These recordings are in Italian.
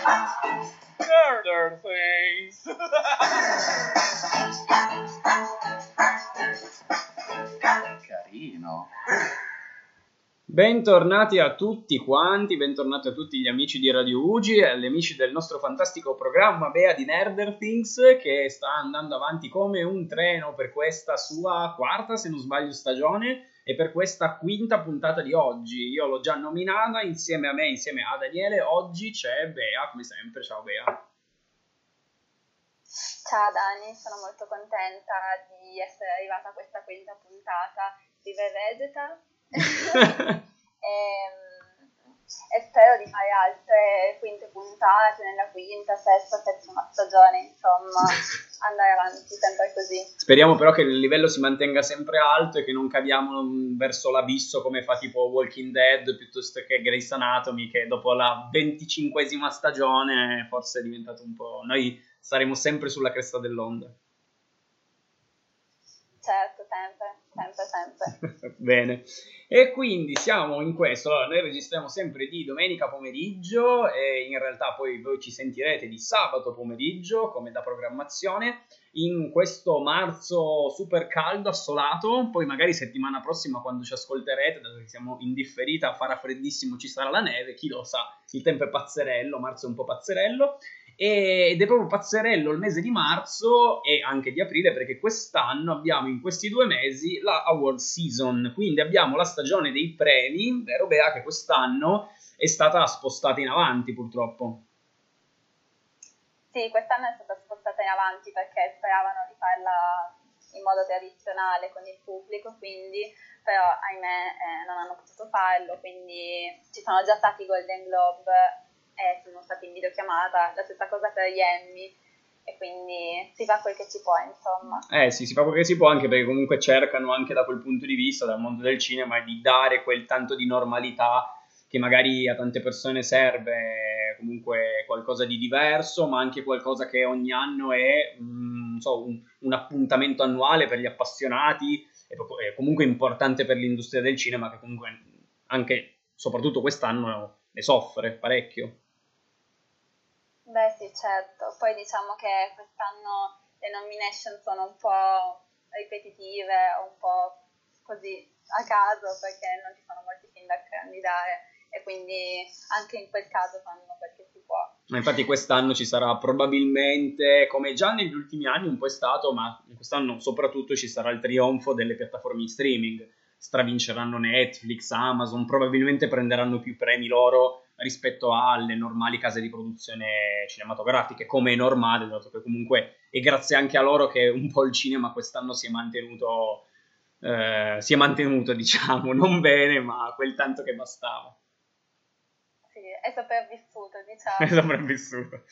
Murder things. Carino. Bentornati a tutti quanti, bentornati a tutti gli amici di Radio Ugi e agli amici del nostro fantastico programma Bea di Nerder Things che sta andando avanti come un treno per questa sua quarta, se non sbaglio, stagione e per questa quinta puntata di oggi. Io l'ho già nominata insieme a me, insieme a Daniele. Oggi c'è Bea, come sempre. Ciao Bea. Ciao Dani, sono molto contenta di essere arrivata a questa quinta puntata di Vegeta. e, e spero di fare altre quinte puntate nella quinta, sesta, settima stagione, insomma, andare avanti sempre così. Speriamo però che il livello si mantenga sempre alto e che non cadiamo verso l'abisso come fa tipo Walking Dead piuttosto che Grey's Anatomy che dopo la venticinquesima stagione forse è diventato un po'... Noi saremo sempre sulla cresta dell'onda. Certo, sempre, sempre, sempre. Bene. E quindi siamo in questo, allora, noi registriamo sempre di domenica pomeriggio e in realtà poi voi ci sentirete di sabato pomeriggio come da programmazione in questo marzo super caldo, assolato, poi magari settimana prossima quando ci ascolterete, dato che siamo in differita, farà freddissimo, ci sarà la neve, chi lo sa, il tempo è pazzerello, marzo è un po' pazzerello ed è proprio pazzerello il mese di marzo e anche di aprile perché quest'anno abbiamo in questi due mesi la award season, quindi abbiamo la stagione dei premi, vero Bea che quest'anno è stata spostata in avanti purtroppo. Sì, quest'anno è stata spostata in avanti perché speravano di farla in modo tradizionale con il pubblico, quindi però ahimè eh, non hanno potuto farlo, quindi ci sono già stati i Golden Globe e sono stati in videochiamata, la stessa cosa per gli Emmy e quindi si fa quel che si può, insomma. Eh sì, si fa quel che si può anche perché comunque cercano anche da quel punto di vista, dal mondo del cinema, di dare quel tanto di normalità che magari a tante persone serve comunque qualcosa di diverso, ma anche qualcosa che ogni anno è mm, so, un, un, appuntamento annuale per gli appassionati e è comunque importante per l'industria del cinema che comunque anche, soprattutto quest'anno, ne soffre parecchio. Beh sì, certo. Poi diciamo che quest'anno le nomination sono un po' ripetitive, un po' così a caso perché non ci sono molti film da candidare e quindi anche in quel caso fanno che si può. Infatti quest'anno ci sarà probabilmente, come già negli ultimi anni un po' è stato, ma quest'anno soprattutto ci sarà il trionfo delle piattaforme di streaming. Stravinceranno Netflix, Amazon, probabilmente prenderanno più premi loro rispetto alle normali case di produzione cinematografiche, come è normale, dato che comunque è grazie anche a loro che un po' il cinema quest'anno si è mantenuto, eh, si è mantenuto diciamo, non bene, ma quel tanto che bastava è sopravvissuto, diciamo. È sopravvissuto.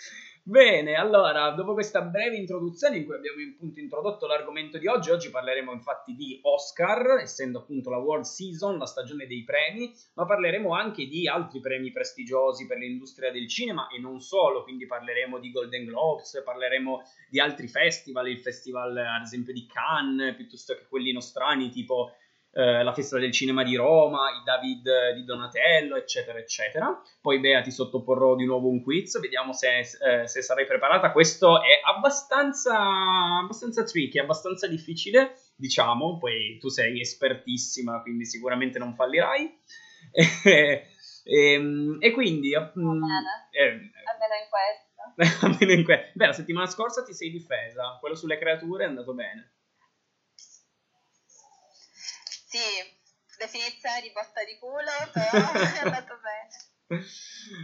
Bene, allora, dopo questa breve introduzione in cui abbiamo appunto introdotto l'argomento di oggi, oggi parleremo infatti di Oscar, essendo appunto la World Season, la stagione dei premi, ma parleremo anche di altri premi prestigiosi per l'industria del cinema e non solo, quindi parleremo di Golden Globes, parleremo di altri festival, il festival ad esempio di Cannes, piuttosto che quelli nostrani tipo eh, la festa del cinema di Roma, i David di Donatello, eccetera, eccetera. Poi Bea ti sottoporrò di nuovo un quiz, vediamo se, eh, se sarai preparata. Questo è abbastanza, abbastanza tricky, abbastanza difficile, diciamo, poi tu sei espertissima, quindi sicuramente non fallirai. e, e, e, quindi... Mm, eh, almeno in questo. almeno in questo. Beh, la settimana scorsa ti sei difesa, quello sulle creature è andato bene. Sì, definizione di botta di culo, però è andato bene.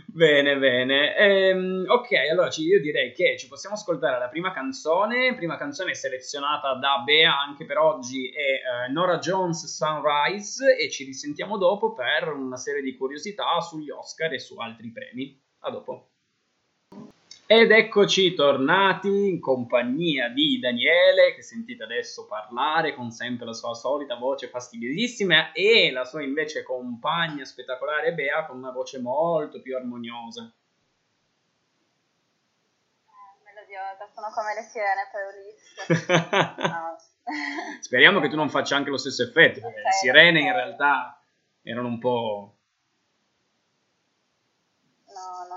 Bene, bene. Ehm, ok, allora io direi che ci possiamo ascoltare la prima canzone. Prima canzone selezionata da Bea anche per oggi è uh, Nora Jones Sunrise e ci risentiamo dopo per una serie di curiosità sugli Oscar e su altri premi. A dopo. Ed eccoci tornati in compagnia di Daniele, che sentite adesso parlare con sempre la sua solita voce fastidiosissima, e la sua invece compagna spettacolare Bea con una voce molto più armoniosa. Eh, melodiosa, sono come le sirene per Ulisse. no. Speriamo che tu non faccia anche lo stesso effetto, perché okay, le sirene in realtà erano un po'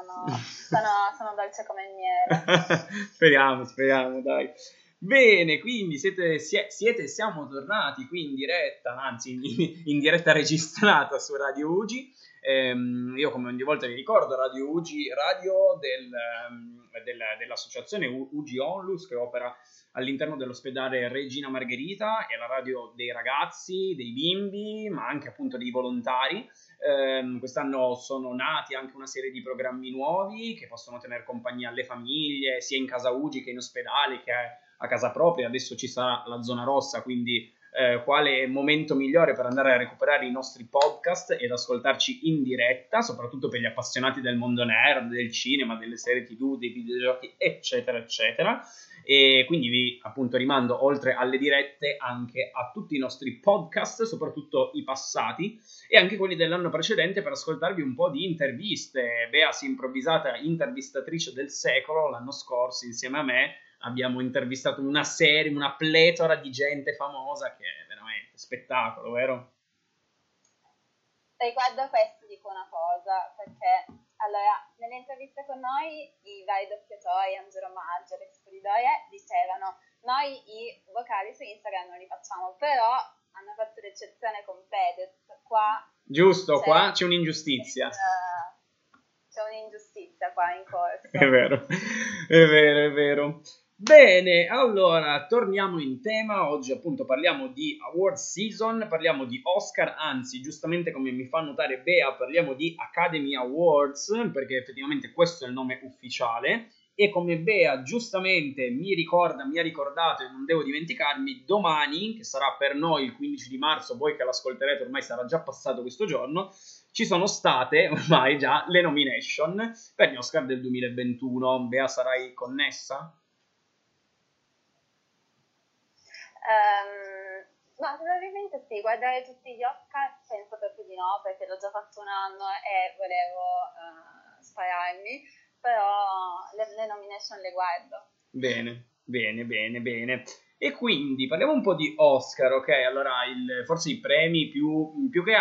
no, no, sono, sono dolce come il miele. speriamo, speriamo, dai. Bene, quindi siete, siete, siamo tornati qui in diretta, anzi in, in diretta registrata su Radio Ugi. Ehm, io come ogni volta vi ricordo Radio Ugi, radio del, um, del, dell'associazione Ugi Onlus che opera all'interno dell'ospedale Regina Margherita, è la radio dei ragazzi, dei bimbi, ma anche appunto dei volontari. Eh, quest'anno sono nati anche una serie di programmi nuovi che possono tenere compagnia alle famiglie, sia in casa Ugi che in ospedale, che a casa propria, adesso ci sarà la zona rossa, quindi eh, quale momento migliore per andare a recuperare i nostri podcast ed ascoltarci in diretta, soprattutto per gli appassionati del mondo nerd, del cinema, delle serie tv, dei videogiochi, eccetera, eccetera. E quindi vi appunto rimando oltre alle dirette anche a tutti i nostri podcast, soprattutto i passati e anche quelli dell'anno precedente per ascoltarvi un po' di interviste. Bea si è improvvisata intervistatrice del secolo l'anno scorso insieme a me abbiamo intervistato una serie, una pletora di gente famosa che è veramente spettacolo, vero? Riguardo a questo dico una cosa, perché allora, nelle interviste con noi i vari doppiatori, Angelo Maggio, Alex Polidore, dicevano noi i vocali su Instagram non li facciamo, però hanno fatto l'eccezione con Fedez, qua... Giusto, c'è, qua c'è un'ingiustizia. C'è un'ingiustizia qua in corso. È vero, è vero, è vero. Bene, allora torniamo in tema. Oggi appunto parliamo di award season, parliamo di Oscar, anzi, giustamente come mi fa notare Bea, parliamo di Academy Awards, perché effettivamente questo è il nome ufficiale. E come Bea giustamente mi ricorda, mi ha ricordato e non devo dimenticarmi, domani, che sarà per noi il 15 di marzo, voi che l'ascolterete ormai sarà già passato questo giorno, ci sono state ormai già le nomination per gli Oscar del 2021. Bea, sarai connessa? Um, ma probabilmente sì, guardare tutti gli Oscar penso proprio di no, perché l'ho già fatto un anno e volevo uh, spararmi, però le, le nomination le guardo. Bene, bene, bene, bene. E quindi parliamo un po' di Oscar, ok? Allora, il, forse i premi più, più che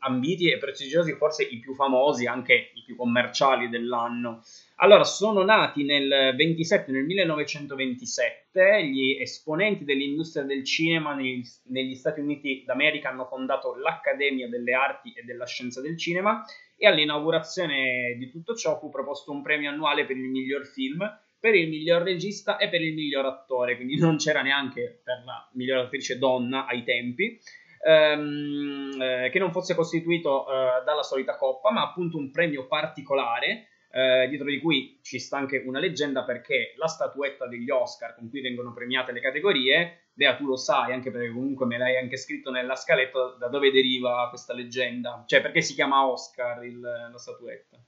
ambiti e prestigiosi, forse i più famosi, anche i più commerciali dell'anno. Allora, sono nati nel 27, nel 1927, gli esponenti dell'industria del cinema negli, negli Stati Uniti d'America hanno fondato l'Accademia delle Arti e della Scienza del Cinema e all'inaugurazione di tutto ciò fu proposto un premio annuale per il miglior film per il miglior regista e per il miglior attore, quindi non c'era neanche per la miglior attrice donna ai tempi, ehm, eh, che non fosse costituito eh, dalla solita coppa, ma appunto un premio particolare, eh, dietro di cui ci sta anche una leggenda perché la statuetta degli Oscar con cui vengono premiate le categorie, Bea tu lo sai, anche perché comunque me l'hai anche scritto nella scaletta, da dove deriva questa leggenda, cioè perché si chiama Oscar il, la statuetta.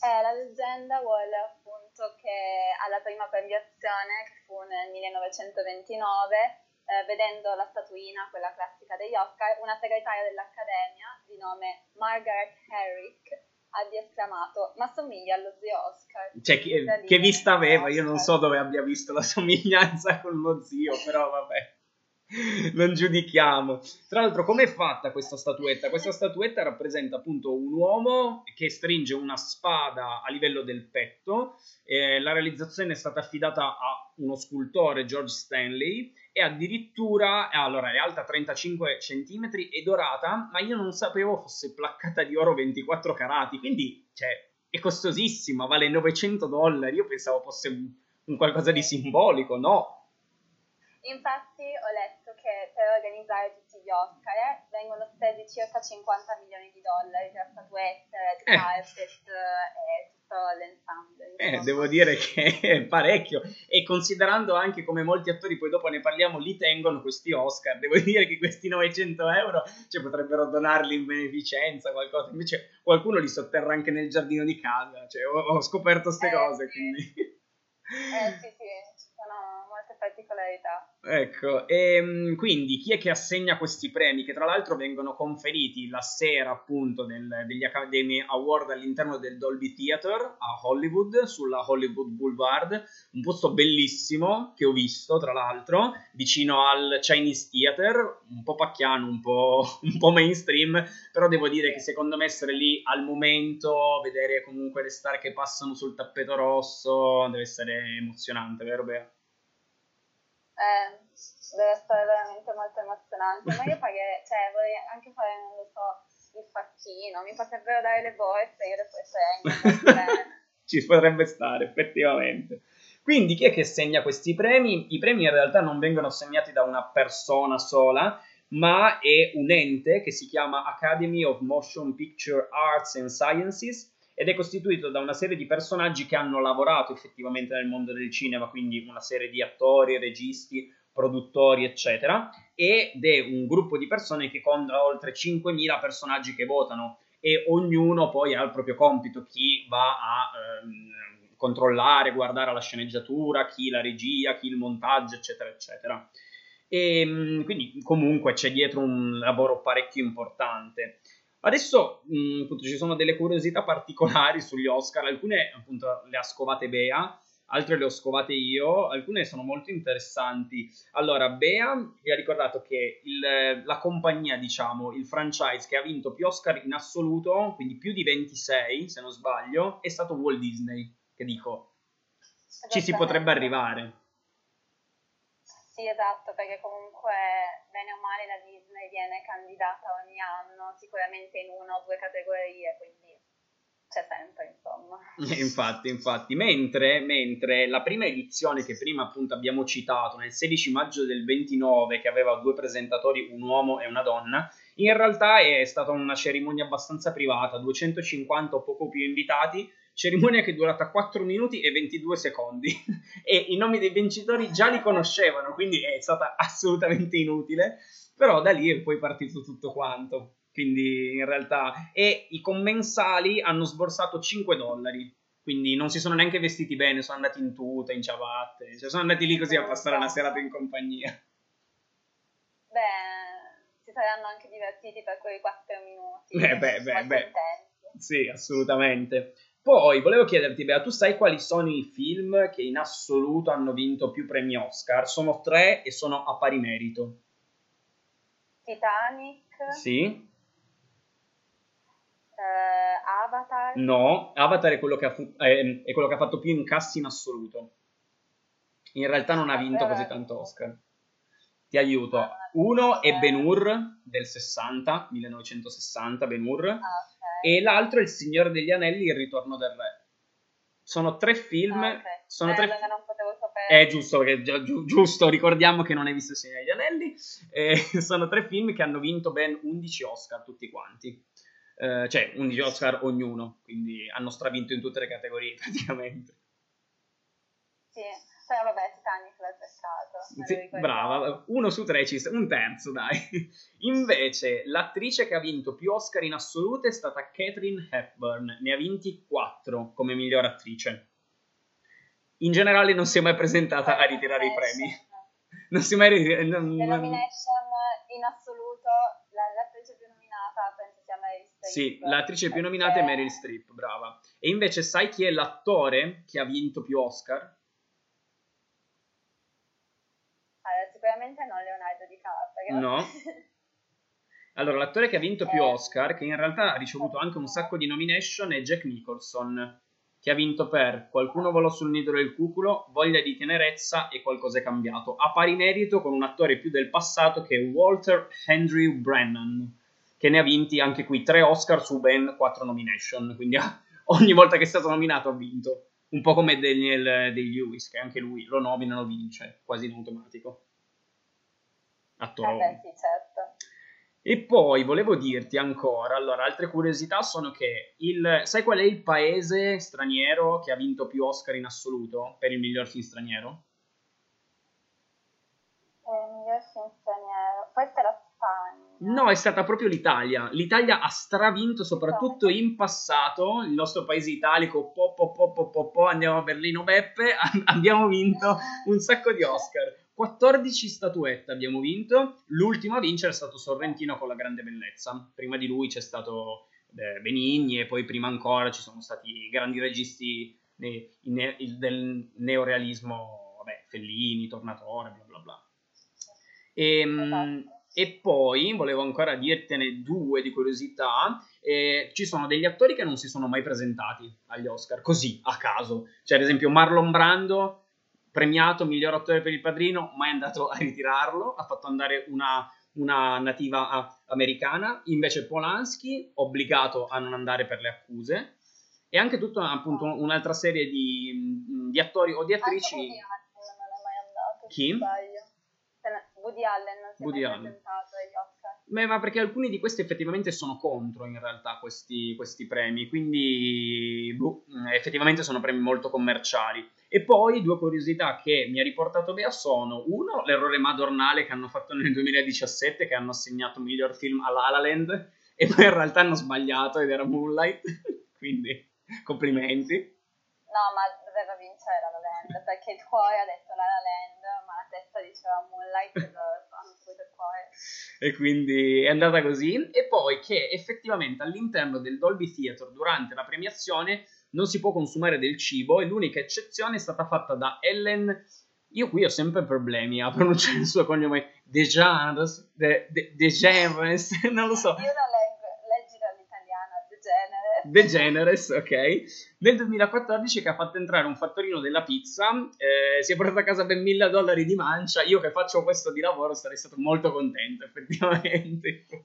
Eh, la leggenda vuole appunto che alla prima premiazione, che fu nel 1929, eh, vedendo la statuina, quella classica degli Oscar, una segretaria dell'Accademia di nome Margaret Herrick abbia esclamato ma somiglia allo zio Oscar. Cioè, che, che vista aveva? Io non so dove abbia visto la somiglianza con lo zio, però vabbè. non giudichiamo. Tra l'altro, com'è fatta questa statuetta? Questa statuetta rappresenta appunto un uomo che stringe una spada a livello del petto. Eh, la realizzazione è stata affidata a uno scultore, George Stanley, e addirittura allora, è alta 35 cm e dorata, ma io non sapevo fosse placcata di oro 24 carati, quindi cioè, è costosissima, vale 900 dollari. Io pensavo fosse un, un qualcosa di simbolico, no? Infatti ho letto che per organizzare tutti gli Oscar eh, vengono spesi circa 50 milioni di dollari per statuette, eh. carpet eh. e tutto l'ensemble. Eh, devo dire che è parecchio e considerando anche come molti attori, poi dopo ne parliamo, li tengono questi Oscar, devo dire che questi 900 euro cioè, potrebbero donarli in beneficenza, qualcosa, invece qualcuno li sotterra anche nel giardino di casa, cioè, ho, ho scoperto queste eh, cose, sì. quindi... Eh sì, sì, ci sono molte particolarità. Ecco, e mm, quindi chi è che assegna questi premi? Che tra l'altro vengono conferiti la sera appunto del, degli Academy Award all'interno del Dolby Theatre a Hollywood, sulla Hollywood Boulevard, un posto bellissimo che ho visto tra l'altro, vicino al Chinese Theatre, un po' pacchiano, un po', un po mainstream, però devo dire che secondo me essere lì al momento, vedere comunque le star che passano sul tappeto rosso, deve essere emozionante, vero Bea? Eh, deve essere veramente molto emozionante. Ma io pagherei, cioè vorrei anche fare, non lo so, il facchino, mi potrebbero dare le borse, io le segno. Ci potrebbe stare, effettivamente. Quindi chi è che segna questi premi? I premi in realtà non vengono assegnati da una persona sola, ma è un ente che si chiama Academy of Motion Picture Arts and Sciences ed è costituito da una serie di personaggi che hanno lavorato effettivamente nel mondo del cinema, quindi una serie di attori, registi, produttori, eccetera, ed è un gruppo di persone che conta oltre 5.000 personaggi che votano e ognuno poi ha il proprio compito, chi va a ehm, controllare, guardare la sceneggiatura, chi la regia, chi il montaggio, eccetera, eccetera. E ehm, quindi comunque c'è dietro un lavoro parecchio importante. Adesso mh, appunto, ci sono delle curiosità particolari sugli Oscar, alcune appunto le ha scovate Bea, altre le ho scovate io, alcune sono molto interessanti. Allora, Bea vi ha ricordato che il, la compagnia, diciamo, il franchise che ha vinto più Oscar in assoluto, quindi più di 26 se non sbaglio, è stato Walt Disney, che dico, ci si potrebbe arrivare. Sì, esatto, perché comunque bene o male la Disney viene candidata ogni anno, sicuramente in una o due categorie, quindi c'è sempre, insomma. infatti, infatti. Mentre, mentre la prima edizione che prima appunto abbiamo citato, nel 16 maggio del 29, che aveva due presentatori, un uomo e una donna, in realtà è stata una cerimonia abbastanza privata, 250 o poco più invitati, cerimonia che è durata 4 minuti e 22 secondi e i nomi dei vincitori già li conoscevano, quindi è stata assolutamente inutile, però da lì è poi partito tutto quanto. Quindi in realtà e i commensali hanno sborsato 5 dollari. Quindi non si sono neanche vestiti bene, sono andati in tuta, in ciabatte, cioè sono andati lì così a passare una serata in compagnia. Beh, saranno anche divertiti per quei 4 minuti. Eh, beh, beh, beh. Sì, assolutamente. Poi volevo chiederti, Bea, tu sai quali sono i film che in assoluto hanno vinto più premi Oscar? Sono tre e sono a pari merito. Titanic. Sì. Uh, Avatar. No, Avatar è quello, fu- è, è quello che ha fatto più incassi in assoluto. In realtà non ha vinto così tanto Oscar. Ti aiuto. Uno è Ben Hur del 60, 1960, Ben Hur. Ah, e l'altro è Il Signore degli Anelli, Il Ritorno del Re. Sono tre film. Ah, okay. sono eh, tre... non potevo sapere. È giusto, perché, gi- giusto, ricordiamo che non hai visto Il Signore degli Anelli. Eh, sono tre film che hanno vinto ben 11 Oscar tutti quanti. Eh, cioè 11 Oscar ognuno, quindi hanno stravinto in tutte le categorie praticamente. Sì, però vabbè, Titanic l'ha sì, brava, uno su tre, un terzo dai. Invece l'attrice che ha vinto più Oscar in assoluto è stata Catherine Hepburn, ne ha vinti quattro come miglior attrice. In generale non si è mai presentata a ritirare i premi. Non si è mai ritirata. Non... Le nomination in assoluto, l'attrice più nominata penso sia Meryl Streep. Sì, l'attrice più nominata è Meryl Streep, brava. E invece sai chi è l'attore che ha vinto più Oscar? Sicuramente non Leonardo DiCaprio. No. Allora, l'attore che ha vinto più eh. Oscar, che in realtà ha ricevuto anche un sacco di nomination, è Jack Nicholson, che ha vinto per Qualcuno volò sul nido del cuculo, Voglia di tenerezza e Qualcosa è cambiato, a pari merito con un attore più del passato che è Walter Henry Brennan, che ne ha vinti anche qui tre Oscar su ben quattro nomination, quindi ogni volta che è stato nominato ha vinto. Un po' come Daniel Day-Lewis, che anche lui lo nominano vince, quasi in automatico attorone. Eh sì, certo. E poi volevo dirti ancora, allora, altre curiosità sono che il, sai qual è il paese straniero che ha vinto più Oscar in assoluto per il miglior film straniero? Eh, il miglior film straniero, forse la Spagna. No, è stata proprio l'Italia. L'Italia ha stravinto soprattutto in passato, il nostro paese italico, po, po, po, po, po, po andiamo a Berlino Beppe, abbiamo vinto un sacco di Oscar 14 statuette abbiamo vinto, l'ultimo a vincere è stato Sorrentino con la grande bellezza. Prima di lui c'è stato eh, Benigni e poi prima ancora ci sono stati grandi registi del neorealismo, vabbè, Fellini, Tornatore, bla bla bla. E, ehm, esatto. e poi volevo ancora dirtene due di curiosità. Eh, ci sono degli attori che non si sono mai presentati agli Oscar, così a caso. Cioè, ad esempio, Marlon Brando, premiato miglior attore per il padrino, mai andato a ritirarlo, ha fatto andare una, una nativa americana. Invece, Polanski, obbligato a non andare per le accuse. E anche tutta appunto un'altra serie di, di attori o di attrici. Anche non è mai andato. Chi? Woody Allen Woody è Allen. Beh, ma perché alcuni di questi effettivamente sono contro in realtà questi, questi premi, quindi boh, effettivamente sono premi molto commerciali. E poi due curiosità che mi ha riportato Bea sono uno, l'errore madornale che hanno fatto nel 2017 che hanno assegnato miglior film a La La Land e poi in realtà hanno sbagliato ed era Moonlight, quindi complimenti. No, ma doveva vincere La La Land perché il cuore ha detto La La Land testa diceva Moonlight hanno subito il cuore. E quindi è andata così. E poi che effettivamente all'interno del Dolby Theatre durante la premiazione non si può consumare del cibo e l'unica eccezione è stata fatta da Ellen. Io qui ho sempre problemi a pronunciare il suo cognome. DeGeneres, De, De, DeGeneres, non lo so. Io non De Generes, ok, nel 2014 che ha fatto entrare un fattorino della pizza, eh, si è portato a casa ben 1000 dollari di mancia, io che faccio questo di lavoro sarei stato molto contento effettivamente. Ecco,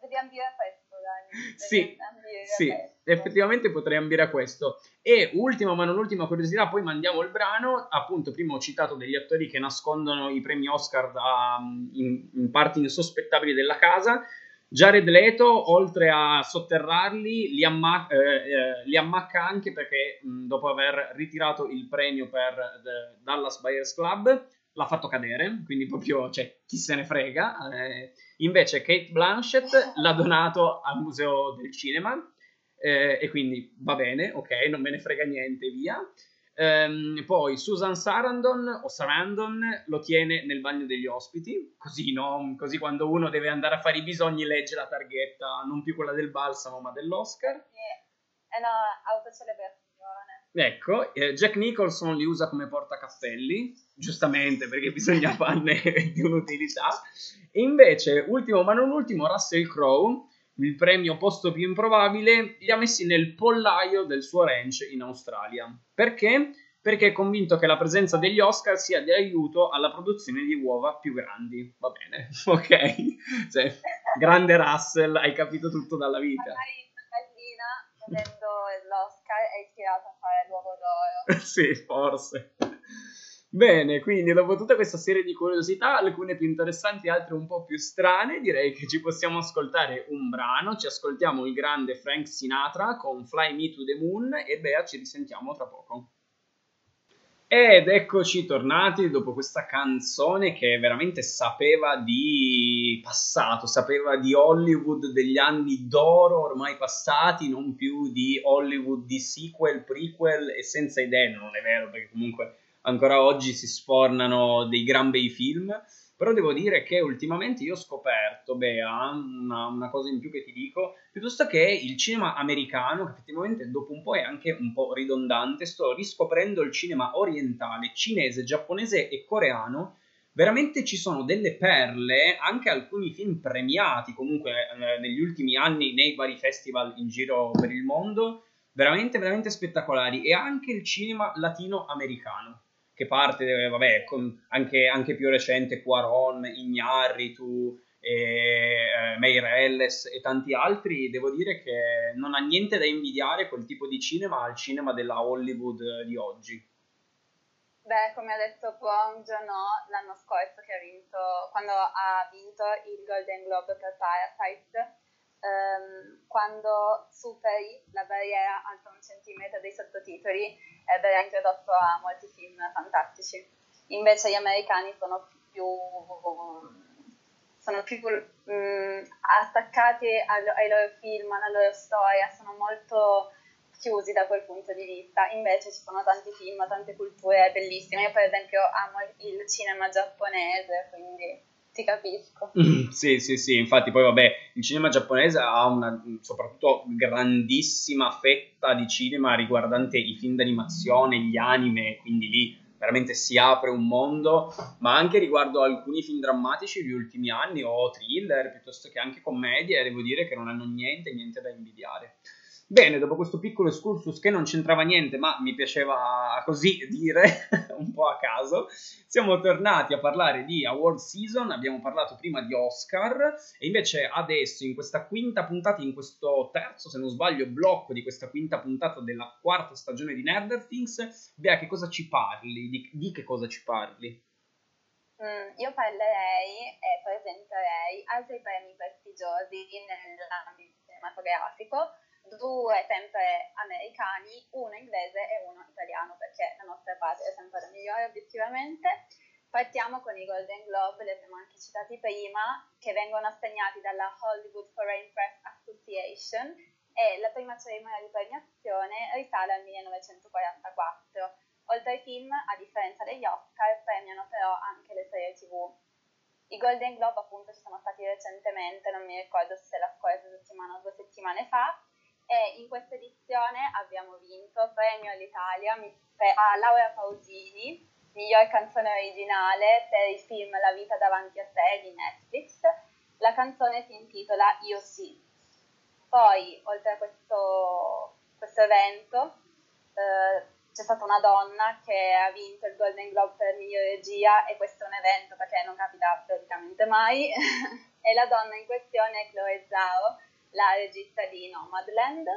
devi ambire a questo, Dani. Sì, sì effettivamente potrei ambire a questo. E ultima ma non ultima curiosità, poi mandiamo il brano, appunto prima ho citato degli attori che nascondono i premi Oscar da, in, in parti insospettabili della casa, Jared Leto, oltre a sotterrarli, li, amma- eh, eh, li ammacca anche perché mh, dopo aver ritirato il premio per The Dallas Buyers Club l'ha fatto cadere, quindi proprio, cioè, chi se ne frega. Eh, invece Kate Blanchett l'ha donato al Museo del Cinema eh, e quindi va bene, ok, non me ne frega niente, via. Ehm, poi Susan Sarandon o Sarandon lo tiene nel bagno degli ospiti, così, no? così quando uno deve andare a fare i bisogni legge la targhetta, non più quella del balsamo ma dell'Oscar. È una autocelebrazione. Ecco, eh, Jack Nicholson li usa come portacappelli, giustamente perché bisogna farne di un'utilità. E invece, ultimo ma non ultimo, Russell Crowe il premio posto più improbabile, li ha messi nel pollaio del suo ranch in Australia. Perché? Perché è convinto che la presenza degli Oscar sia di aiuto alla produzione di uova più grandi. Va bene, ok? Cioè, grande Russell, hai capito tutto dalla vita. Magari Gallina, vedendo l'Oscar, è ispirato a fare l'uovo d'oro. sì, forse. Bene, quindi dopo tutta questa serie di curiosità, alcune più interessanti, altre un po' più strane, direi che ci possiamo ascoltare un brano. Ci ascoltiamo il grande Frank Sinatra con Fly Me to the Moon e Bea ci risentiamo tra poco. Ed eccoci tornati dopo questa canzone che veramente sapeva di passato, sapeva di Hollywood degli anni d'oro ormai passati, non più di Hollywood di sequel, prequel e senza idee, non è vero perché comunque ancora oggi si sfornano dei gran bei film. Però devo dire che ultimamente io ho scoperto, Bea, una, una, cosa in più che ti dico, piuttosto che il cinema americano, che effettivamente dopo un po' è anche un po' ridondante, sto riscoprendo il cinema orientale, cinese, giapponese e coreano. Veramente ci sono delle perle, anche alcuni film premiati comunque eh, negli ultimi anni nei vari festival in giro per il mondo, veramente, veramente spettacolari. E anche il cinema latinoamericano che parte, eh, vabbè, anche, anche, più recente Quaron, Ignarritu, eh, Meirelles e tanti altri, devo dire che non ha niente da invidiare quel tipo di cinema al cinema della Hollywood di oggi. Beh, come ha detto Bong Joon-ho l'anno scorso che ha vinto, quando ha vinto il Golden Globe per Parasite, ehm, quando superi la barriera alta un centimetro dei sottotitoli e verrà introdotto a molti film fantastici. Invece gli americani sono più, sono più mh, mm, attaccati ai loro film, alla loro storia, sono molto chiusi da quel punto di vista. Invece ci sono tanti film, tante culture bellissime. Io per esempio amo il cinema giapponese, quindi ti capisco. sì, sì, sì, infatti poi vabbè, il cinema giapponese ha una soprattutto grandissima fetta di cinema riguardante i film d'animazione, gli anime, quindi lì veramente si apre un mondo, ma anche riguardo alcuni film drammatici degli ultimi anni o thriller piuttosto che anche commedie, devo dire che non hanno niente, niente da invidiare. Bene, dopo questo piccolo excursus che non c'entrava niente, ma mi piaceva così dire, un po' a caso, siamo tornati a parlare di award season, abbiamo parlato prima di Oscar e invece adesso in questa quinta puntata, in questo terzo, se non sbaglio, blocco di questa quinta puntata della quarta stagione di Nether Things, Bea, che cosa ci parli? Di, di che cosa ci parli? Mm, io parlerei e presenterei altri premi prestigiosi nell'ambito cinematografico due sempre americani, uno inglese e uno italiano, perché la nostra patria è sempre la migliore obiettivamente. Partiamo con i Golden Globe, li abbiamo anche citati prima, che vengono assegnati dalla Hollywood Foreign Press Association e la prima cerimonia di premiazione risale al 1944. Oltre ai film, a differenza degli Oscar, premiano però anche le serie tv. I Golden Globe appunto ci sono stati recentemente, non mi ricordo se la scorsa settimana o due settimane fa, e in questa edizione abbiamo vinto premio all'Italia a Laura Pausini, miglior canzone originale per il film La vita davanti a te di Netflix. La canzone si intitola Io sì. Poi, oltre a questo, questo evento, eh, c'è stata una donna che ha vinto il Golden Globe per miglior regia e questo è un evento perché non capita praticamente mai. e la donna in questione è Chloe Zhao, la regista di Nomadland.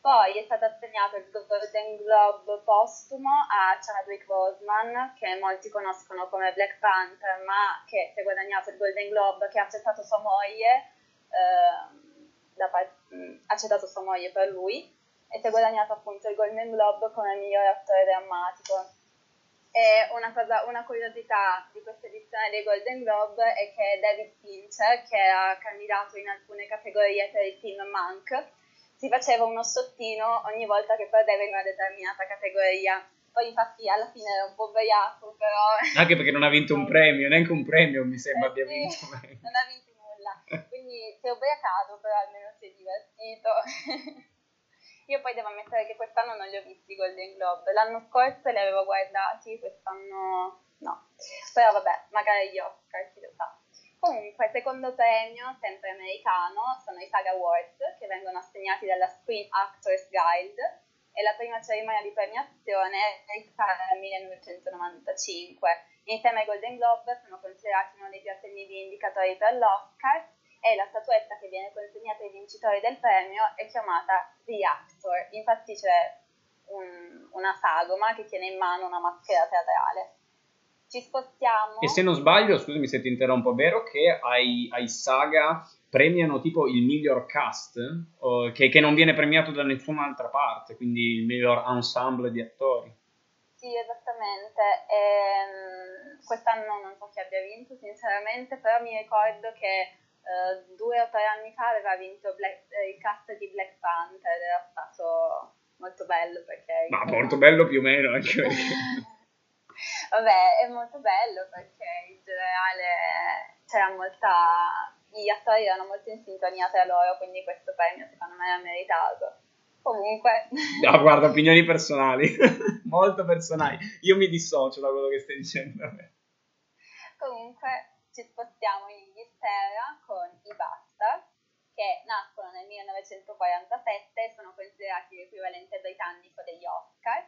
Poi è stato assegnato il Golden Globe postumo a Chadwick Boseman, che molti conoscono come Black Panther, ma che si è guadagnato il Golden Globe, che ha accettato sua moglie, eh, accettato sua moglie per lui, e si è guadagnato appunto il Golden Globe come miglior attore drammatico. E una, cosa, una curiosità di questa edizione dei Golden Globe è che David Fincher, che era candidato in alcune categorie per il film Monk, si faceva uno sottino ogni volta che perdeva in una determinata categoria. Poi infatti alla fine era un po' ubriaco, però... Anche perché non ha vinto un premio, neanche un premio mi sembra eh, abbia vinto. non ha vinto nulla, quindi si è ubriacato, però almeno si è divertito. Io poi devo ammettere che quest'anno non li ho visti i Golden Globe, l'anno scorso li avevo guardati, quest'anno no. Però vabbè, magari gli Oscar, chi lo sa. Comunque, secondo premio, sempre americano, sono i Saga Awards, che vengono assegnati dalla Screen Actors Guild, e la prima cerimonia di premiazione risale nel 1995. Insieme ai Golden Globe sono considerati uno dei più attendibili indicatori per l'Oscar, e la statuetta che viene consegnata ai vincitori del premio è chiamata The Actor. Infatti c'è un, una sagoma che tiene in mano una maschera teatrale. Ci spostiamo. E se non sbaglio, scusami se ti interrompo, è vero che ai, ai saga premiano tipo il miglior cast, o, che, che non viene premiato da nessun'altra parte, quindi il miglior ensemble di attori. Sì, esattamente. Ehm, quest'anno non so chi abbia vinto, sinceramente, però mi ricordo che uh, due o tre anni fa aveva vinto Black, eh, il cast di Black Panther ed era stato molto bello perché... Ma molto bello più o meno anche perché... Vabbè, è molto bello perché in generale c'era molta... gli attori erano molto in sintonia tra loro, quindi questo premio secondo me era meritato. Comunque... No, guarda, opinioni personali, molto personali. Io mi dissocio da quello che stai dicendo. Comunque, ci spostiamo in Inghilterra con i Basta, che nascono nel 1947 e sono considerati l'equivalente britannico degli Oscar,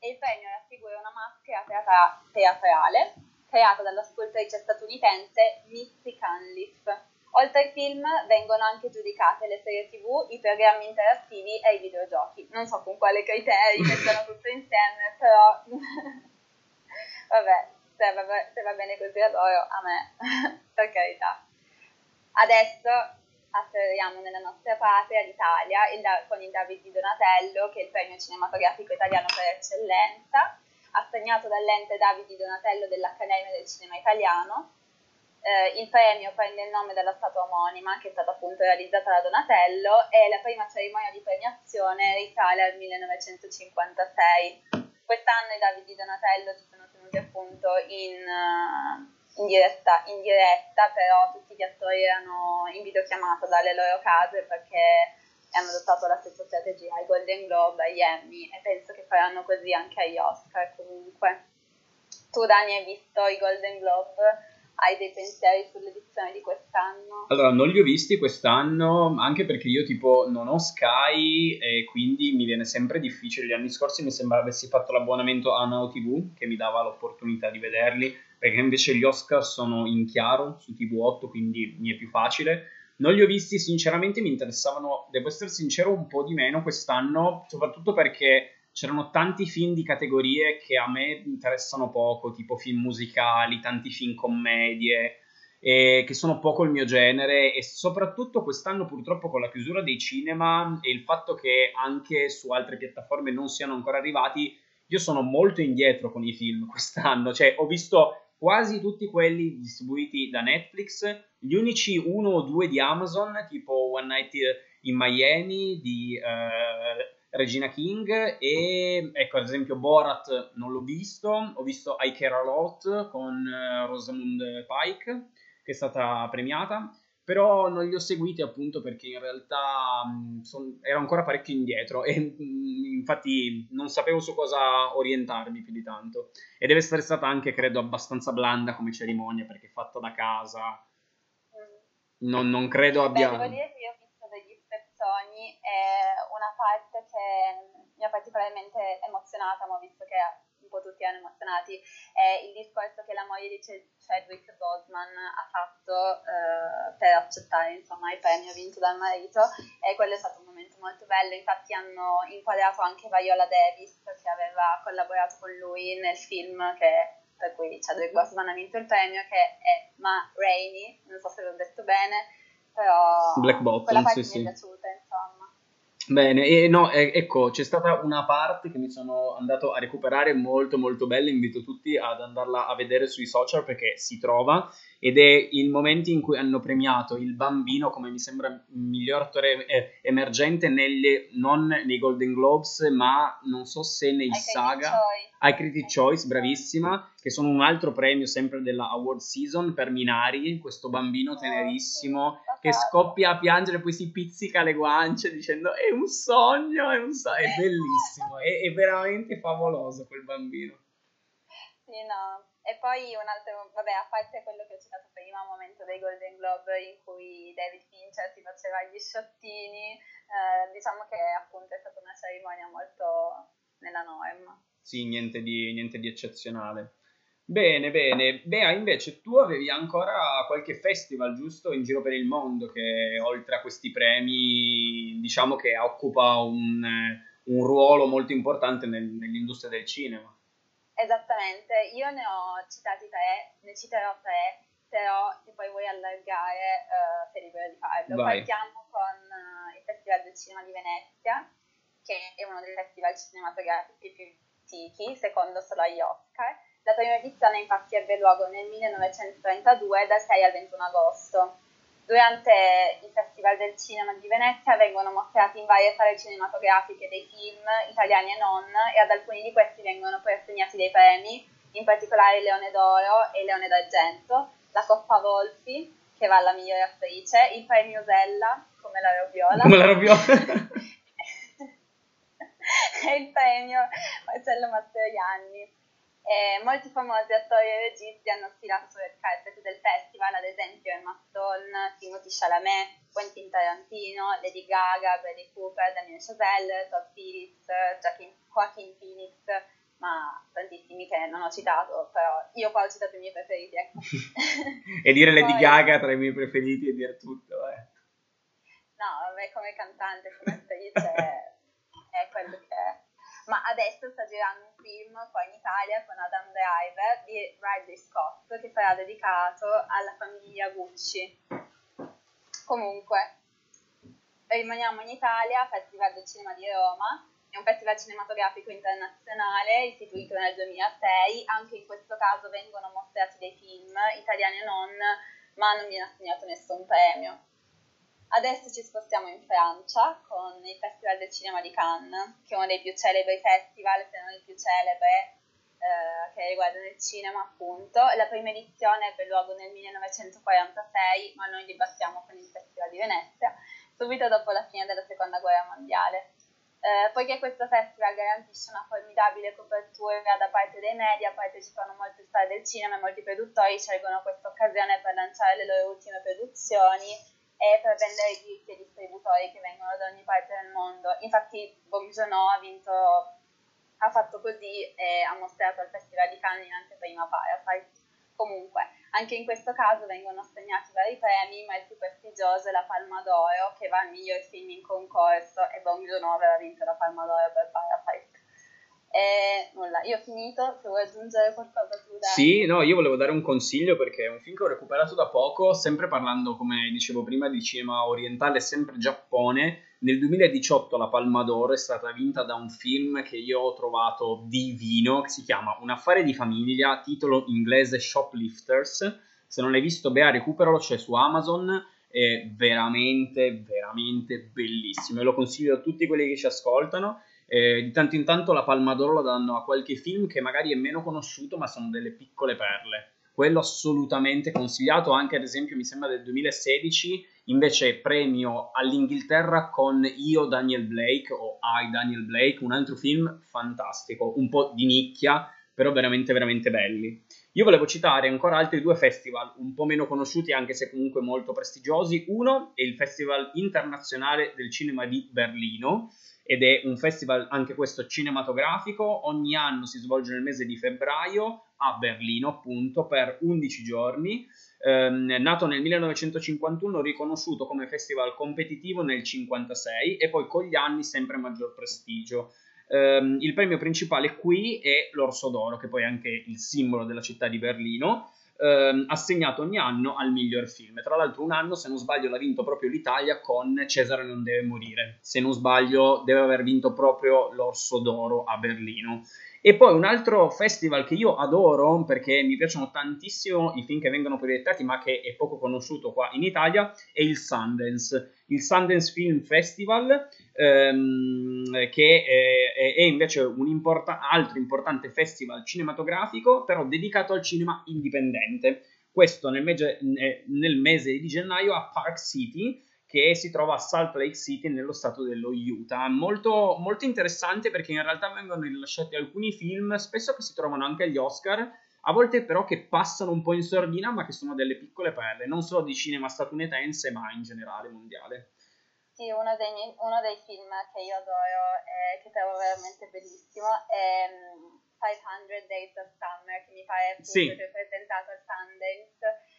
e il premio raffigura una maschera teatra- teatrale creata dalla scultrice statunitense Missy Cunliffe. Oltre ai film vengono anche giudicate le serie tv, i programmi interattivi e i videogiochi. Non so con quale criteri mettono tutto insieme, però vabbè, se va, se va bene così a loro, a me, per carità. Adesso atterriamo nella nostra patria, l'Italia, il, con il David di Donatello, che è il premio cinematografico italiano per eccellenza, assegnato dall'ente David di Donatello dell'Accademia del Cinema Italiano. eh, il premio prende il nome della statua omonima, che è stata appunto realizzata da Donatello, e la prima cerimonia di premiazione risale al 1956. Quest'anno i Davide di Donatello si sono tenuti appunto in, uh, in, diretta, in diretta, però tutti gli attori erano in videochiamata dalle loro case perché hanno adottato la stessa strategia ai Golden Globe, agli Emmy e penso che faranno così anche agli Oscar comunque. Tu Dani hai visto i Golden Globe? Hai dei pensieri sull'edizione di quest'anno? Allora, non li ho visti quest'anno, anche perché io tipo non ho Sky e quindi mi viene sempre difficile. Gli anni scorsi mi sembra avessi fatto l'abbonamento a Now TV, che mi dava l'opportunità di vederli, perché invece gli Oscar sono in chiaro su TV8, quindi mi è più facile. Non li ho visti, sinceramente mi interessavano, devo essere sincero, un po' di meno quest'anno, soprattutto perché c'erano tanti film di categorie che a me interessano poco, tipo film musicali, tanti film commedie, eh, che sono poco il mio genere e soprattutto quest'anno purtroppo con la chiusura dei cinema e il fatto che anche su altre piattaforme non siano ancora arrivati, io sono molto indietro con i film quest'anno, cioè ho visto quasi tutti quelli distribuiti da Netflix, gli unici uno o due di Amazon, tipo One Night in Miami di... Uh, Regina King e ecco ad esempio Borat non l'ho visto, ho visto I Care A Lot con uh, Rosamund Pike che è stata premiata, però non li ho seguiti appunto perché in realtà mh, son, ero ancora parecchio indietro e mh, infatti non sapevo su cosa orientarmi più di tanto. E deve essere stata anche credo abbastanza blanda come cerimonia perché fatta da casa, non, non credo abbia... Beh, sogni è una parte che mi ha particolarmente emozionata, ma ho visto che un po' tutti erano emozionati, è il discorso che la moglie di Chadwick Boseman ha fatto eh, per accettare insomma, il premio vinto dal marito e quello è stato un momento molto bello, infatti hanno inquadrato anche Viola Davis che aveva collaborato con lui nel film che per cui Chadwick Boseman ha vinto il premio, che è Ma Rainey, non so se l'ho detto bene, però Black Bottom, quella parte sì, mi è sì. piaciuta, insomma. Bene, e no, eh, ecco, c'è stata una parte che mi sono andato a recuperare molto molto bella, invito tutti ad andarla a vedere sui social perché si trova ed è il momento in cui hanno premiato il bambino come mi sembra miglior attore eh, emergente nelle, non nei Golden Globes ma non so se nei Ai Saga ai Critics Choice, bravissima, che sono un altro premio sempre della Award Season per Minari, questo bambino tenerissimo che scoppia a piangere poi si pizzica le guance dicendo è un sogno, è un sogno, è bellissimo, è, è veramente favoloso quel bambino. Sì, no. E poi un altro, vabbè, a parte quello che ho citato prima, un momento dei Golden Globe in cui David Fincher si faceva gli sciottini, eh, diciamo che appunto è stata una cerimonia molto nella norma. Sì, niente di, niente di eccezionale. Bene, bene. Bea, invece tu avevi ancora qualche festival, giusto, in giro per il mondo che oltre a questi premi, diciamo che occupa un, un ruolo molto importante nel, nell'industria del cinema. Esattamente, io ne ho citati tre, ne citerò tre, però se poi vuoi allargare uh, sei libero di farlo. Vai. Partiamo con uh, il Festival del Cinema di Venezia, che è uno dei festival cinematografici più antichi, secondo solo agli Oscar. La prima edizione infatti ebbe luogo nel 1932 dal 6 al 21 agosto. Durante il Festival del Cinema di Venezia vengono mostrati in varie sale cinematografiche dei film italiani e non e ad alcuni di questi vengono poi assegnati dei premi, in particolare il Leone d'Oro e il Leone d'Argento, la Coppa Volpi che va alla migliore attrice, il premio Zella come la Robiola. Come la Robiola. e il premio Marcello Mastroianni. E molti famosi attori e registi hanno sfilato sul carpet del festival, ad esempio Emma Stone, Timothy Chalamet, Quentin Tarantino, Lady Gaga, Bradley Cooper, Damien Chazelle, Todd Phillips, Joaquin, Joaquin Phoenix, ma tantissimi che non ho citato, però io qua ho citato i miei preferiti. Ecco. e dire Lady Poi- Gaga tra i miei preferiti e dire tutto, eh. No, vabbè, come cantante, come attrice è quello che è. Ma adesso sta girando un film qua in Italia con Adam Driver di Ridley Scott che sarà dedicato alla famiglia Gucci. Comunque, rimaniamo in Italia, Festival del Cinema di Roma, è un festival cinematografico internazionale istituito nel 2006, anche in questo caso vengono mostrati dei film italiani e non, ma non viene assegnato nessun premio. Adesso ci spostiamo in Francia con il Festival del Cinema di Cannes, che è uno dei più celebri festival, se non il più celebre, eh, che riguardano il cinema appunto. La prima edizione ebbe luogo nel 1946, ma noi dibattiamo con il Festival di Venezia, subito dopo la fine della Seconda Guerra Mondiale. Eh, poiché questo festival garantisce una formidabile copertura da parte dei media, partecipano molte star del cinema e molti produttori scelgono questa occasione per lanciare le loro ultime produzioni e per vendere i diritti ai distributori che vengono da ogni parte del mondo. Infatti Joon-ho ha vinto, ha fatto così e ha mostrato al Festival di Cannes in anteprima Parasite. Comunque, anche in questo caso vengono assegnati vari premi, ma il più prestigioso è la Palma d'Oro, che va al miglior film in concorso, e Bong Joon-ho aveva vinto la Palma d'Oro per Parasite. Io ho finito, se vuoi aggiungere qualcosa tu dai. Sì, no, io volevo dare un consiglio perché è un film che ho recuperato da poco, sempre parlando, come dicevo prima, di cinema orientale, sempre Giappone. Nel 2018 la Palma d'Oro è stata vinta da un film che io ho trovato divino, che si chiama Un affare di famiglia, titolo inglese Shoplifters. Se non l'hai visto, Bea, recuperalo, c'è su Amazon è veramente, veramente bellissimo e lo consiglio a tutti quelli che ci ascoltano eh, di tanto in tanto la Palma d'Oro la danno a qualche film che magari è meno conosciuto, ma sono delle piccole perle. Quello assolutamente consigliato, anche ad esempio mi sembra del 2016, invece premio all'Inghilterra con Io Daniel Blake o I Daniel Blake, un altro film fantastico, un po' di nicchia, però veramente veramente belli. Io volevo citare ancora altri due festival un po' meno conosciuti anche se comunque molto prestigiosi. Uno è il Festival internazionale del cinema di Berlino, ed è un festival anche questo cinematografico, ogni anno si svolge nel mese di febbraio a Berlino appunto per 11 giorni, ehm, nato nel 1951, riconosciuto come festival competitivo nel 1956 e poi con gli anni sempre maggior prestigio. Um, il premio principale qui è l'Orso d'Oro, che poi è anche il simbolo della città di Berlino, ehm, assegnato ogni anno al miglior film. Tra l'altro un anno, se non sbaglio, l'ha vinto proprio l'Italia con Cesare non deve morire. Se non sbaglio, deve aver vinto proprio l'Orso d'Oro a Berlino. E poi un altro festival che io adoro perché mi piacciono tantissimo i film che vengono proiettati ma che è poco conosciuto qua in Italia è il Sundance. Il Sundance Film Festival ehm, che è, è, invece un importa- altro importante festival cinematografico però dedicato al cinema indipendente. Questo nel mese, nel mese di gennaio a Park City che si trova a Salt Lake City nello stato dello Utah. Molto, molto interessante perché in realtà vengono rilasciati alcuni film, spesso che si trovano anche agli Oscar, a volte però che passano un po' in sordina, ma che sono delle piccole perle, non solo di cinema statunitense, ma in generale mondiale. Sì, uno dei, miei, uno dei film che io adoro e che trovo veramente bellissimo è 500 mm, Days of Summer, che mi pare appunto sì. presentato al Sundance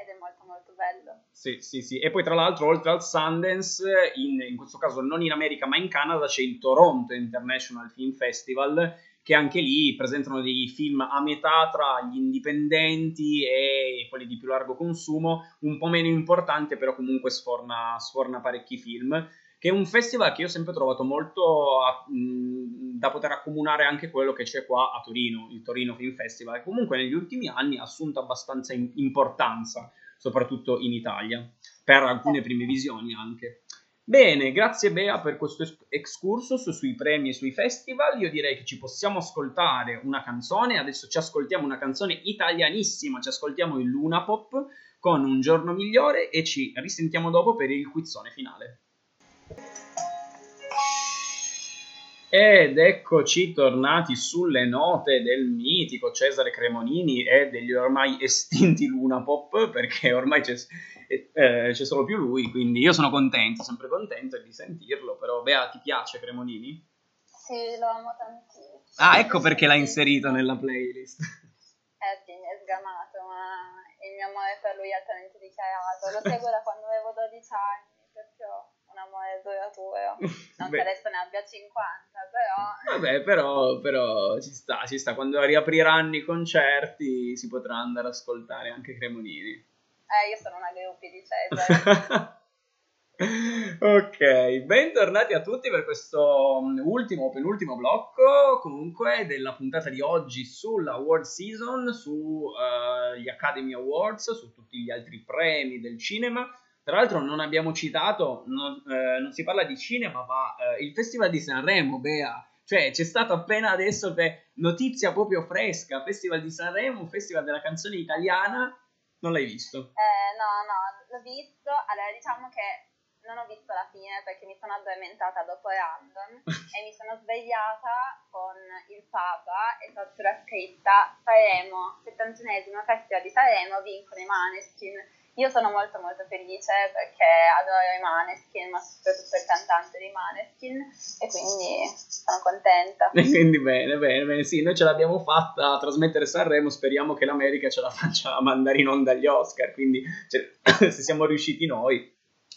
ed è molto molto bello. Sì, sì, sì. E poi tra l'altro oltre al Sundance, in, in, questo caso non in America ma in Canada, c'è il Toronto International Film Festival che anche lì presentano dei film a metà tra gli indipendenti e quelli di più largo consumo, un po' meno importante però comunque sforna, sforna parecchi film che è un festival che io ho sempre trovato molto a, mh, da poter accomunare anche quello che c'è qua a Torino, il Torino Film Festival, che comunque negli ultimi anni ha assunto abbastanza in- importanza, soprattutto in Italia, per alcune prime visioni anche. Bene, grazie Bea per questo excursus sui premi e sui festival. Io direi che ci possiamo ascoltare una canzone. Adesso ci ascoltiamo una canzone italianissima, ci ascoltiamo il Luna Pop con Un giorno migliore e ci risentiamo dopo per il quizzone finale. Ed eccoci tornati sulle note del mitico Cesare Cremonini e degli ormai estinti Luna Pop, perché ormai c'è, eh, c'è, solo più lui, quindi io sono contento, sempre contento di sentirlo, però Bea, ti piace Cremonini? Sì, lo amo tantissimo. Ah, ecco perché l'ha inserito nella playlist. Eh sì, mi è sgamato, ma il mio amore per lui è altamente dichiarato. Lo seguo da quando avevo 12 anni, perciò un amore duraturo. Non che adesso ne abbia 50, però... Vabbè, però, però ci sta, ci sta. Quando riapriranno i concerti si potrà andare ad ascoltare anche Cremonini. Eh, io sono una gruppi di Cesare. ok, bentornati a tutti per questo mm, ultimo, penultimo blocco comunque della puntata di oggi sulla Award Season, sugli uh, Academy Awards, su tutti gli altri premi del cinema. Tra l'altro non abbiamo citato, non, eh, non si parla di cinema, ma eh, il Festival di Sanremo, Bea, cioè c'è stato appena adesso notizia proprio fresca, Festival di Sanremo, festival della canzone italiana, non l'hai visto? Eh, no, no, l'ho visto, allora diciamo che non ho visto la fine perché mi sono addormentata dopo Random e mi sono svegliata con il Papa e sotto la scritta Sanremo, 71esimo Festival di Sanremo, vincono i Maneskin. Io sono molto molto felice perché adoro i Maneskin, ma soprattutto il cantante dei Maneskin e quindi sono contenta. E quindi bene, bene, bene, sì, noi ce l'abbiamo fatta a trasmettere Sanremo, speriamo che l'America ce la faccia mandare in onda agli Oscar, quindi cioè, se siamo riusciti noi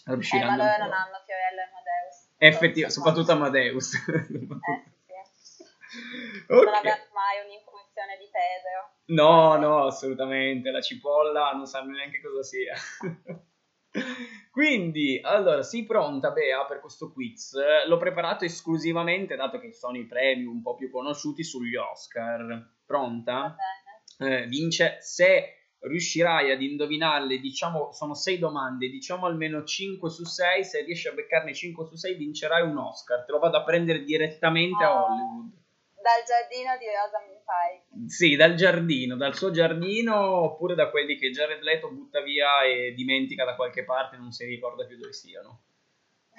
riusciranno. Eh, ma loro non hanno Fiorello e Amadeus. Effettivamente, soprattutto Amadeus. eh, sì. Okay. Non abbiamo mai un'infusione di Pedro. No, no, assolutamente. La cipolla non sanno neanche cosa sia. Quindi, allora, sei pronta, Bea, per questo quiz? L'ho preparato esclusivamente, dato che sono i premi un po' più conosciuti, sugli Oscar. Pronta? Eh, vince se riuscirai ad indovinarle, diciamo, sono sei domande, diciamo almeno 5 su 6, se riesci a beccarne 5 su 6 vincerai un Oscar, te lo vado a prendere direttamente oh, a Hollywood. Dal giardino di Rosamund Pike. Sì, dal giardino, dal suo giardino, oppure da quelli che Jared Leto butta via e dimentica da qualche parte, non si ricorda più dove siano.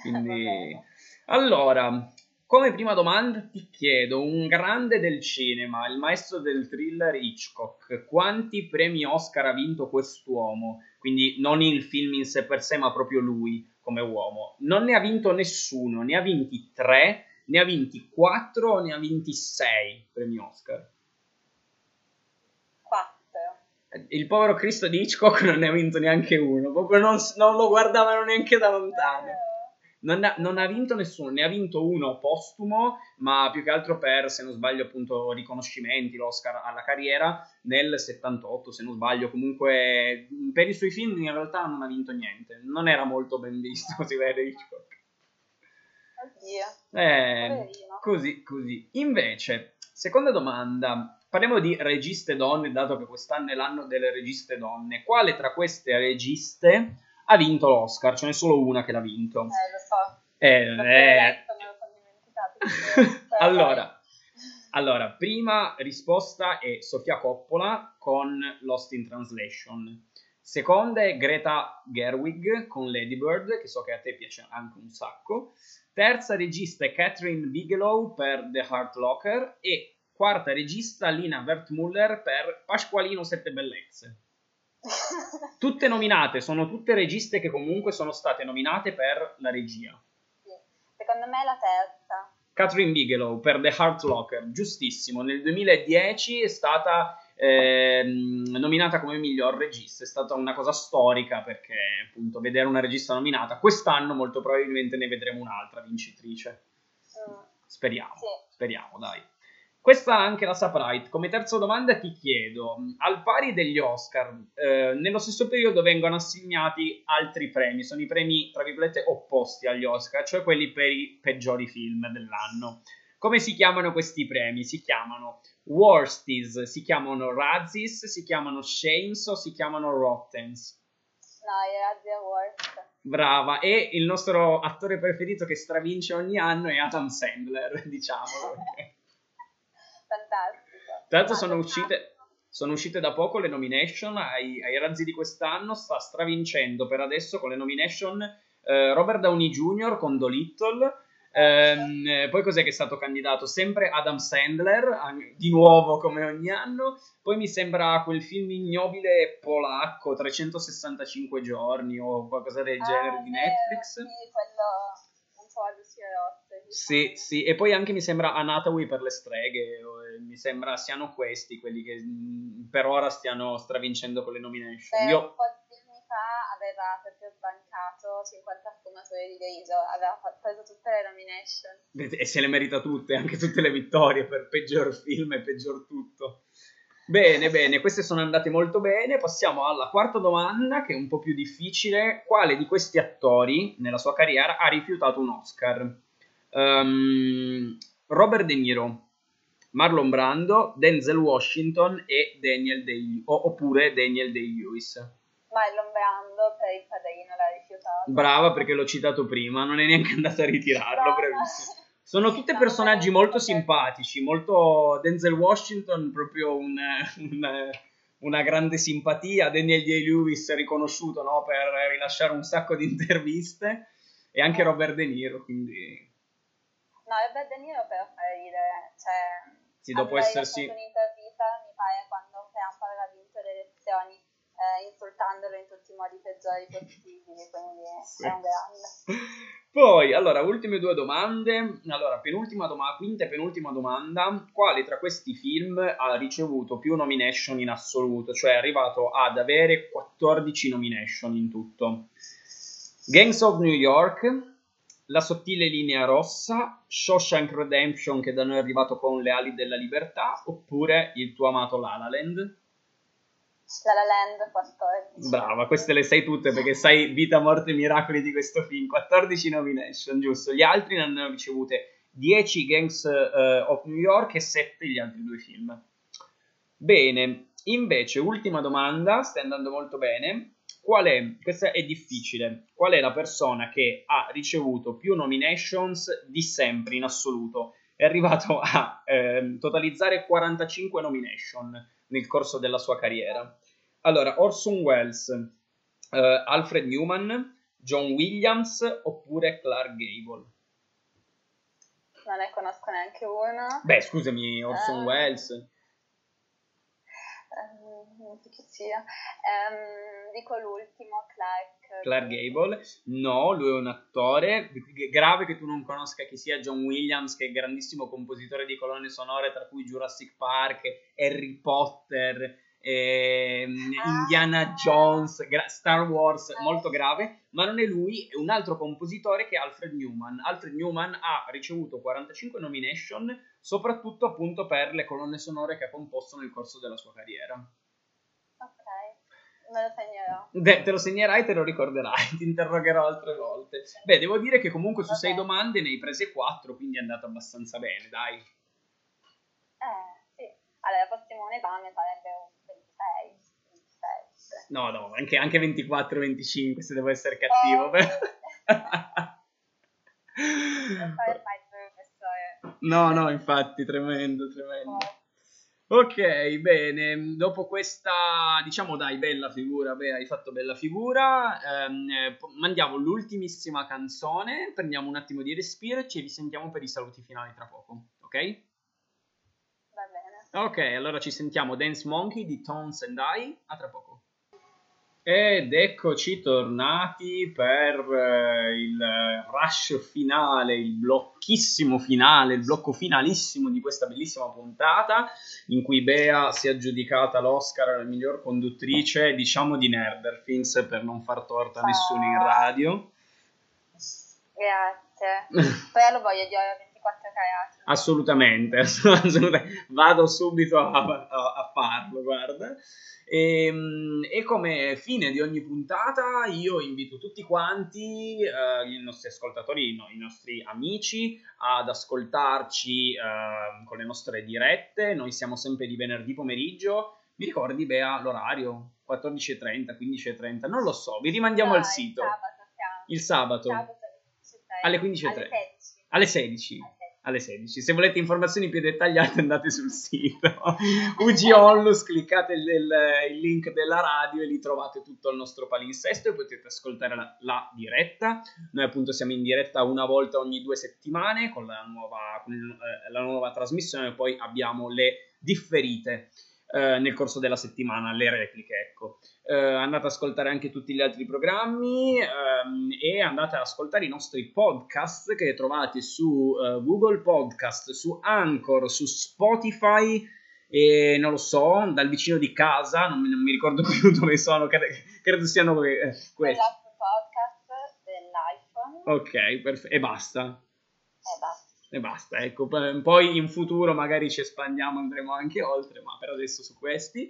Quindi... allora, come prima domanda ti chiedo, un grande del cinema, il maestro del thriller Hitchcock, quanti premi Oscar ha vinto quest'uomo? Quindi non il film in sé per sé, ma proprio lui come uomo. Non ne ha vinto nessuno, ne ha vinti tre, ne ha vinti quattro, ne ha vinti sei premi Oscar. Quattro. Il povero Cristo di Hitchcock non ne ha vinto neanche uno, proprio non, non lo guardavano neanche da lontano. Non ha, non ha, vinto nessuno, ne ha vinto uno postumo, ma più che altro per, se non sbaglio, appunto riconoscimenti, l'Oscar alla carriera nel 78, se non sbaglio. Comunque, per i suoi film in realtà non ha vinto niente. Non era molto ben visto, si vede Hitchcock. Eh, così, così. Invece, seconda domanda. Parliamo di registe donne, dato che quest'anno è l'anno delle registe donne. Quale tra queste registe ha vinto l'Oscar, ce n'è solo una che l'ha vinto. Eh, lo so. Eh, eh. allora, allora, prima risposta è Sofia Coppola con Lost in Translation. Seconda è Greta Gerwig con Lady Bird, che so che a te piace anche un sacco. Terza regista è Catherine Bigelow per The Heart Locker. E quarta regista Lina Wertmuller per Pasqualino Sette Bellezze. tutte nominate, sono tutte registe che comunque sono state nominate per la regia. Secondo me è la terza. Catherine Bigelow per The Heart Locker, giustissimo. Nel 2010 è stata eh, nominata come miglior regista. È stata una cosa storica perché appunto vedere una regista nominata. Quest'anno molto probabilmente ne vedremo un'altra vincitrice. Mm. Speriamo, sì. speriamo, dai. Questa anche la saprai. Come terza domanda ti chiedo, al pari degli Oscar, eh, nello stesso periodo vengono assegnati altri premi, sono i premi, tra virgolette, opposti agli Oscar, cioè quelli per i peggiori film dell'anno. Come si chiamano questi premi? Si chiamano Worsties, si chiamano Razzies, si chiamano Shames o si chiamano Rottens? No, i Razzie Awards. Brava, e il nostro attore preferito che stravince ogni anno è Adam Sandler, diciamolo. fantastico. Tra l'altro sono uscite, sono uscite da poco le nomination ai, ai, razzi di quest'anno, sta stravincendo per adesso con le nomination eh, Robert Downey Jr. con Dolittle, ehm, poi cos'è che è stato candidato? Sempre Adam Sandler, di nuovo come ogni anno, poi mi sembra quel film ignobile polacco, 365 giorni o qualcosa del ah, genere di Netflix. Sì, quello. Sì, sì, e poi anche mi sembra Anatomy per le streghe, mi sembra siano questi quelli che mm, per ora stiano stravincendo con le nomination. Beh, Io... un po' aveva proprio sbancato 50 sfumature di grigio, aveva preso tutte le nomination. E se le merita tutte, anche tutte le vittorie per peggior film e peggior tutto. Bene, bene, queste sono andate molto bene. Passiamo alla quarta domanda, che è un po' più difficile. Quale di questi attori nella sua carriera ha rifiutato un Oscar? Um, Robert De Niro, Marlon Brando, Denzel Washington e Daniel Day, oppure Daniel Day-Lewis. Marlon Brando per il padrino l'ha rifiutato. Brava perché l'ho citato prima, non è neanche andata a ritirarlo, bravissimo. Sono tutti personaggi molto simpatici, molto Denzel Washington, proprio un, un, una grande simpatia, Daniel Day-Lewis riconosciuto no, per rilasciare un sacco di interviste e anche eh. Robert De Niro, quindi... No, Robert De Niro però fa ridere, cioè... Sì, dopo essersi... un'intervista, mi pare, quando Trump aveva vinto le elezioni, eh, insultandolo in tutti i modi peggiori possibili, quindi sì. è un grande. Poi, allora, ultime due domande. Allora, penultima domanda, quinta e penultima domanda. Quale tra questi film ha ricevuto più nomination in assoluto? Cioè è arrivato ad avere 14 nomination in tutto. Gangs of New York, La sottile linea rossa, Shawshank Redemption che da noi è arrivato con Le ali della libertà, oppure il tuo amato La La Land? La La Land 14. Brava, queste le sai tutte perché sai vita, morte e miracoli di questo film. 14 nomination, giusto. Gli altri ne hanno ricevute 10 Gangs uh, of New York e 7 gli altri due film. Bene, invece, ultima domanda, stai andando molto bene. Qual è, questa è difficile, qual è la persona che ha ricevuto più nominations di sempre in assoluto? È arrivato a eh, totalizzare 45 nomination nel corso della sua carriera. Allora, Orson Welles, uh, Alfred Newman, John Williams oppure Clark Gable? Non ne conosco neanche uno. Beh, scusami, Orson uh, Welles. Um, chi sia. Um, dico l'ultimo, Clark. Clark Gable. No, lui è un attore. Grave che tu non conosca chi sia John Williams, che è grandissimo compositore di colonne sonore, tra cui Jurassic Park, Harry Potter, eh, Indiana Jones, gra- Star Wars, molto grave, ma non è lui, è un altro compositore che è Alfred Newman. Alfred Newman ha ricevuto 45 nomination, soprattutto appunto per le colonne sonore che ha composto nel corso della sua carriera. Ok, me lo segnerò. De- te lo segnerai e te lo ricorderai, ti interrogherò altre volte. Beh, devo dire che comunque su okay. sei domande ne hai prese quattro, quindi è andato abbastanza bene, dai. Eh, sì. Allora, prossimo un esame sarebbe un No, no, anche, anche 24-25 se devo essere cattivo. Oh. No, no, infatti, tremendo, tremendo. Ok, bene, dopo questa, diciamo dai, bella figura, beh, hai fatto bella figura, ehm, mandiamo l'ultimissima canzone, prendiamo un attimo di respiro e ci risentiamo per i saluti finali tra poco, ok? Va bene. Ok, allora ci sentiamo Dance Monkey di Tones and I, a tra poco. Ed eccoci tornati per eh, il rush finale, il blocchissimo finale, il blocco finalissimo di questa bellissima puntata in cui Bea si è aggiudicata l'Oscar alla miglior conduttrice, diciamo di Nerderfins per non far torto a nessuno in radio. Grazie. Poi lo voglio dire 24 carati. Assolutamente, assolutamente, vado subito a, a, a farlo, guarda. E, ehm, e, come fine di ogni puntata io invito tutti quanti, eh, i nostri ascoltatori, no, i nostri amici, ad ascoltarci eh, con le nostre dirette. Noi siamo sempre di venerdì pomeriggio. Mi ricordi, Bea, l'orario? 14.30, 15.30, non lo so, vi rimandiamo no, al sito. Il sabato, il sabato. alle 15.30. Alle 16. Alle 16 alle 16. Se volete informazioni più dettagliate andate sul sito UG Onlus, cliccate il, il, link della radio e lì trovate tutto il nostro palinsesto e potete ascoltare la, la, diretta. Noi appunto siamo in diretta una volta ogni due settimane con la nuova, con eh, la nuova trasmissione e poi abbiamo le differite eh, nel corso della settimana, le repliche, ecco. Eh, andate ad ascoltare anche tutti gli altri programmi ehm, e andate ad ascoltare i nostri podcast che trovate su uh, Google Podcast, su Anchor, su Spotify e non lo so, dal vicino di casa, non mi, non mi ricordo più dove sono, credo, credo siano eh, questi. podcast dell'iPhone. Ok, perf- e basta. E basta. E basta, ecco, poi in futuro magari ci espandiamo, andremo anche oltre, ma per adesso su questi.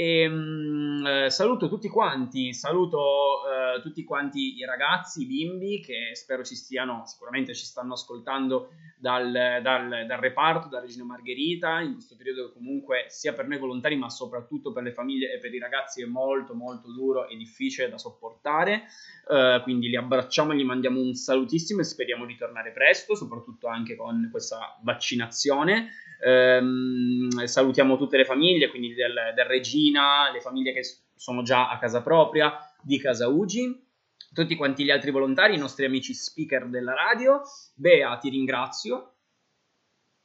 E, um, eh, saluto tutti quanti, saluto uh, tutti quanti i ragazzi, i bimbi che spero ci stiano, sicuramente ci stanno ascoltando dal, dal, dal, reparto, da Regina Margherita, in questo periodo comunque sia per noi volontari ma soprattutto per le famiglie e per i ragazzi è molto molto duro e difficile da sopportare, uh, quindi li abbracciamo e gli mandiamo un salutissimo e speriamo di tornare presto, soprattutto anche con questa vaccinazione. Um, salutiamo tutte le famiglie, quindi del, del Regina, le famiglie che sono già a casa propria, di Casa Ugi, tutti quanti gli altri volontari, i nostri amici speaker della radio. Bea, ti ringrazio.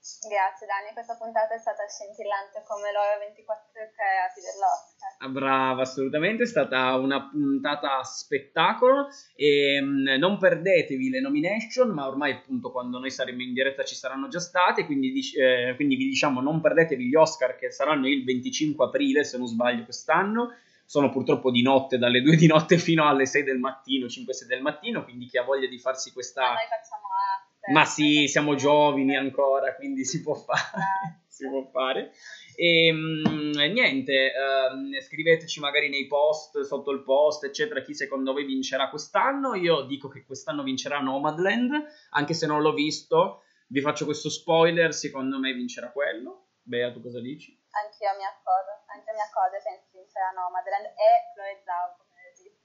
Grazie Dani, questa puntata è stata scintillante come loro 24 creati dell'Oscar. Ah, brava, assolutamente, è stata una puntata spettacolo e mh, non perdetevi le nomination, ma ormai appunto quando noi saremo in diretta ci saranno già state, quindi, eh, quindi vi diciamo non perdetevi gli Oscar che saranno il 25 aprile se non sbaglio quest'anno sono purtroppo di notte, dalle 2 di notte fino alle 6 del mattino, 5-6 del mattino, quindi chi ha voglia di farsi questa... Ma noi facciamo arte. Ma sì, siamo giovani ancora, quindi si può fare. si può fare. E ehm, niente, eh, scriveteci magari nei post, sotto il post, eccetera, chi secondo voi vincerà quest'anno. Io dico che quest'anno vincerà Nomadland, anche se non l'ho visto. Vi faccio questo spoiler, secondo me vincerà quello. Bea, tu cosa dici? Anch'io mi accodo, anche mi accodo, penso vincerà Nomadland e Chloe Zhao.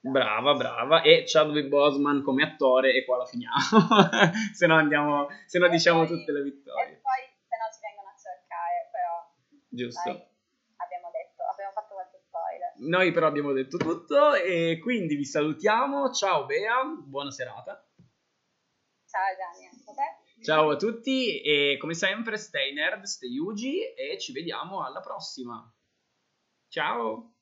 Brava, brava. E Chadwick Boseman come attore e qua la finiamo. se no andiamo, se no diciamo poi, tutte le vittorie. E poi se no ci vengono a cercare, però... Giusto. Dai, abbiamo detto, abbiamo fatto qualche spoiler. Noi però abbiamo detto tutto e quindi vi salutiamo. Ciao Bea, buona serata. Ciao Gianni. Ciao a tutti e come sempre stay nerd, stay Yugi e ci vediamo alla prossima. Ciao!